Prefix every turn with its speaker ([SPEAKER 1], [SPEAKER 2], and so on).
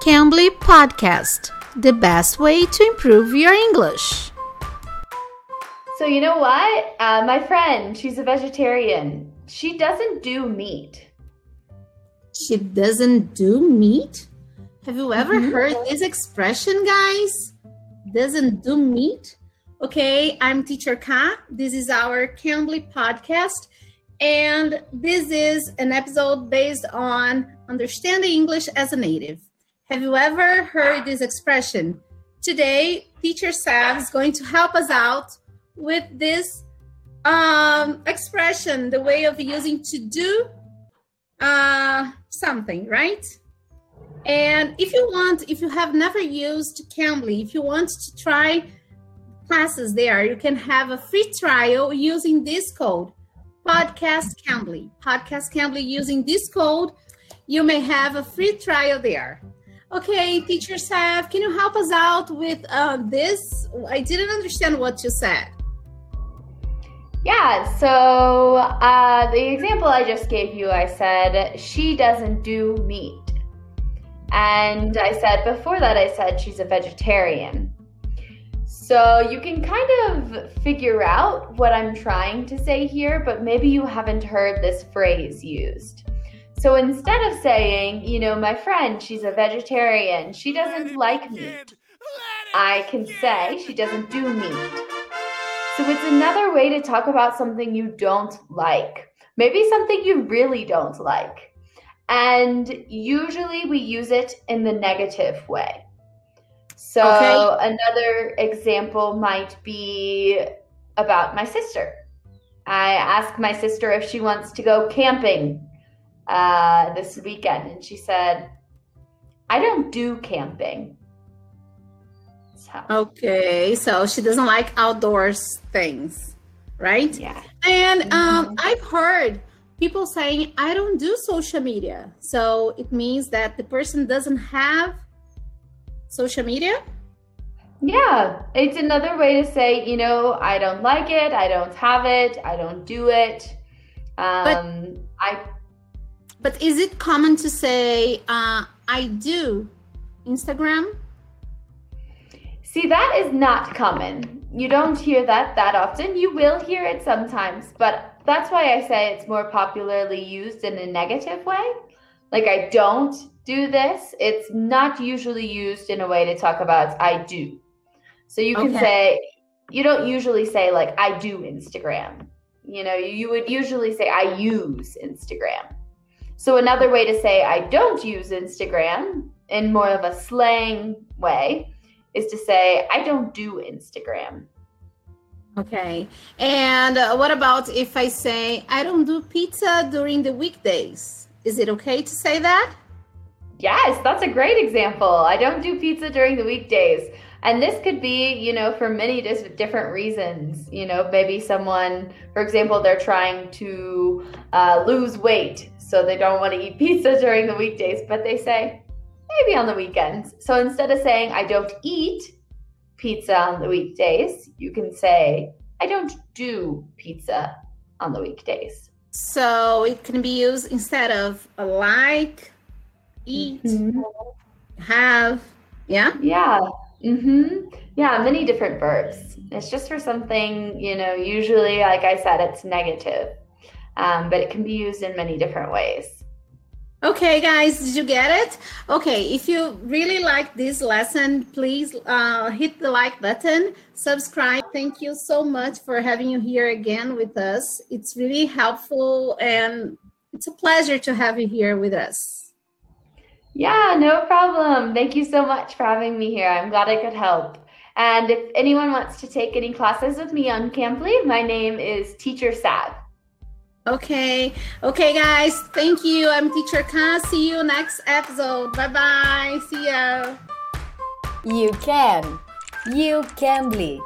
[SPEAKER 1] Cambly Podcast, the best way to improve your English.
[SPEAKER 2] So, you know what? Uh, my friend, she's a vegetarian. She doesn't do meat.
[SPEAKER 1] She doesn't do meat? Have you ever mm-hmm. heard this expression, guys? Doesn't do meat? Okay, I'm Teacher Ka. This is our Cambly podcast. And this is an episode based on understanding English as a native. Have you ever heard this expression? Today, teacher Sav is going to help us out with this um, expression, the way of using to do uh, something, right? And if you want, if you have never used Cambly, if you want to try classes there, you can have a free trial using this code, Podcast Cambly. Podcast Cambly using this code, you may have a free trial there. Okay, teacher Sav, can you help us out with uh, this? I didn't understand what you said.
[SPEAKER 2] Yeah, so uh, the example I just gave you, I said, she doesn't do meat. And I said, before that, I said she's a vegetarian. So you can kind of figure out what I'm trying to say here, but maybe you haven't heard this phrase used. So instead of saying, you know, my friend, she's a vegetarian, she doesn't like meat, I can say she doesn't do meat. So it's another way to talk about something you don't like, maybe something you really don't like. And usually we use it in the negative way. So okay. another example might be about my sister. I ask my sister if she wants to go camping uh, this weekend, and she said, "I don't do camping."
[SPEAKER 1] So. Okay, so she doesn't like outdoors things, right?
[SPEAKER 2] Yeah.
[SPEAKER 1] And um, mm-hmm. I've heard people saying, "I don't do social media," so it means that the person doesn't have social media.
[SPEAKER 2] Yeah, it's another way to say, you know, I don't like it, I don't have it, I don't do it. Um, but, I
[SPEAKER 1] but is it common to say, uh, I do Instagram?
[SPEAKER 2] See, that is not common. You don't hear that that often. You will hear it sometimes, but that's why I say it's more popularly used in a negative way. Like, I don't do this. It's not usually used in a way to talk about I do. So you can okay. say, you don't usually say, like, I do Instagram. You know, you would usually say, I use Instagram. So another way to say I don't use Instagram in more of a slang way is to say I don't do Instagram.
[SPEAKER 1] Okay. And uh, what about if I say I don't do pizza during the weekdays? Is it okay to say that?
[SPEAKER 2] Yes, that's a great example. I don't do pizza during the weekdays. And this could be, you know, for many different reasons. You know, maybe someone, for example, they're trying to uh, lose weight, so they don't want to eat pizza during the weekdays, but they say, maybe on the weekends. So instead of saying, I don't eat pizza on the weekdays, you can say, I don't do pizza on the weekdays.
[SPEAKER 1] So it can be used instead of like, eat, mm-hmm. have, yeah?
[SPEAKER 2] Yeah. Mm-hmm. Yeah, many different verbs. It's just for something, you know, usually, like I said, it's negative, um, but it can be used in many different ways.
[SPEAKER 1] Okay, guys, did you get it? Okay, if you really like this lesson, please uh, hit the like button, subscribe. Thank you so much for having you here again with us. It's really helpful and it's a pleasure to have you here with us.
[SPEAKER 2] Yeah, no problem. Thank you so much for having me here. I'm glad I could help. And if anyone wants to take any classes with me on Cambly, my name is Teacher Sav.
[SPEAKER 1] Okay. Okay, guys. Thank you. I'm Teacher Ka. See you next episode. Bye bye. See ya.
[SPEAKER 3] You can. You can be.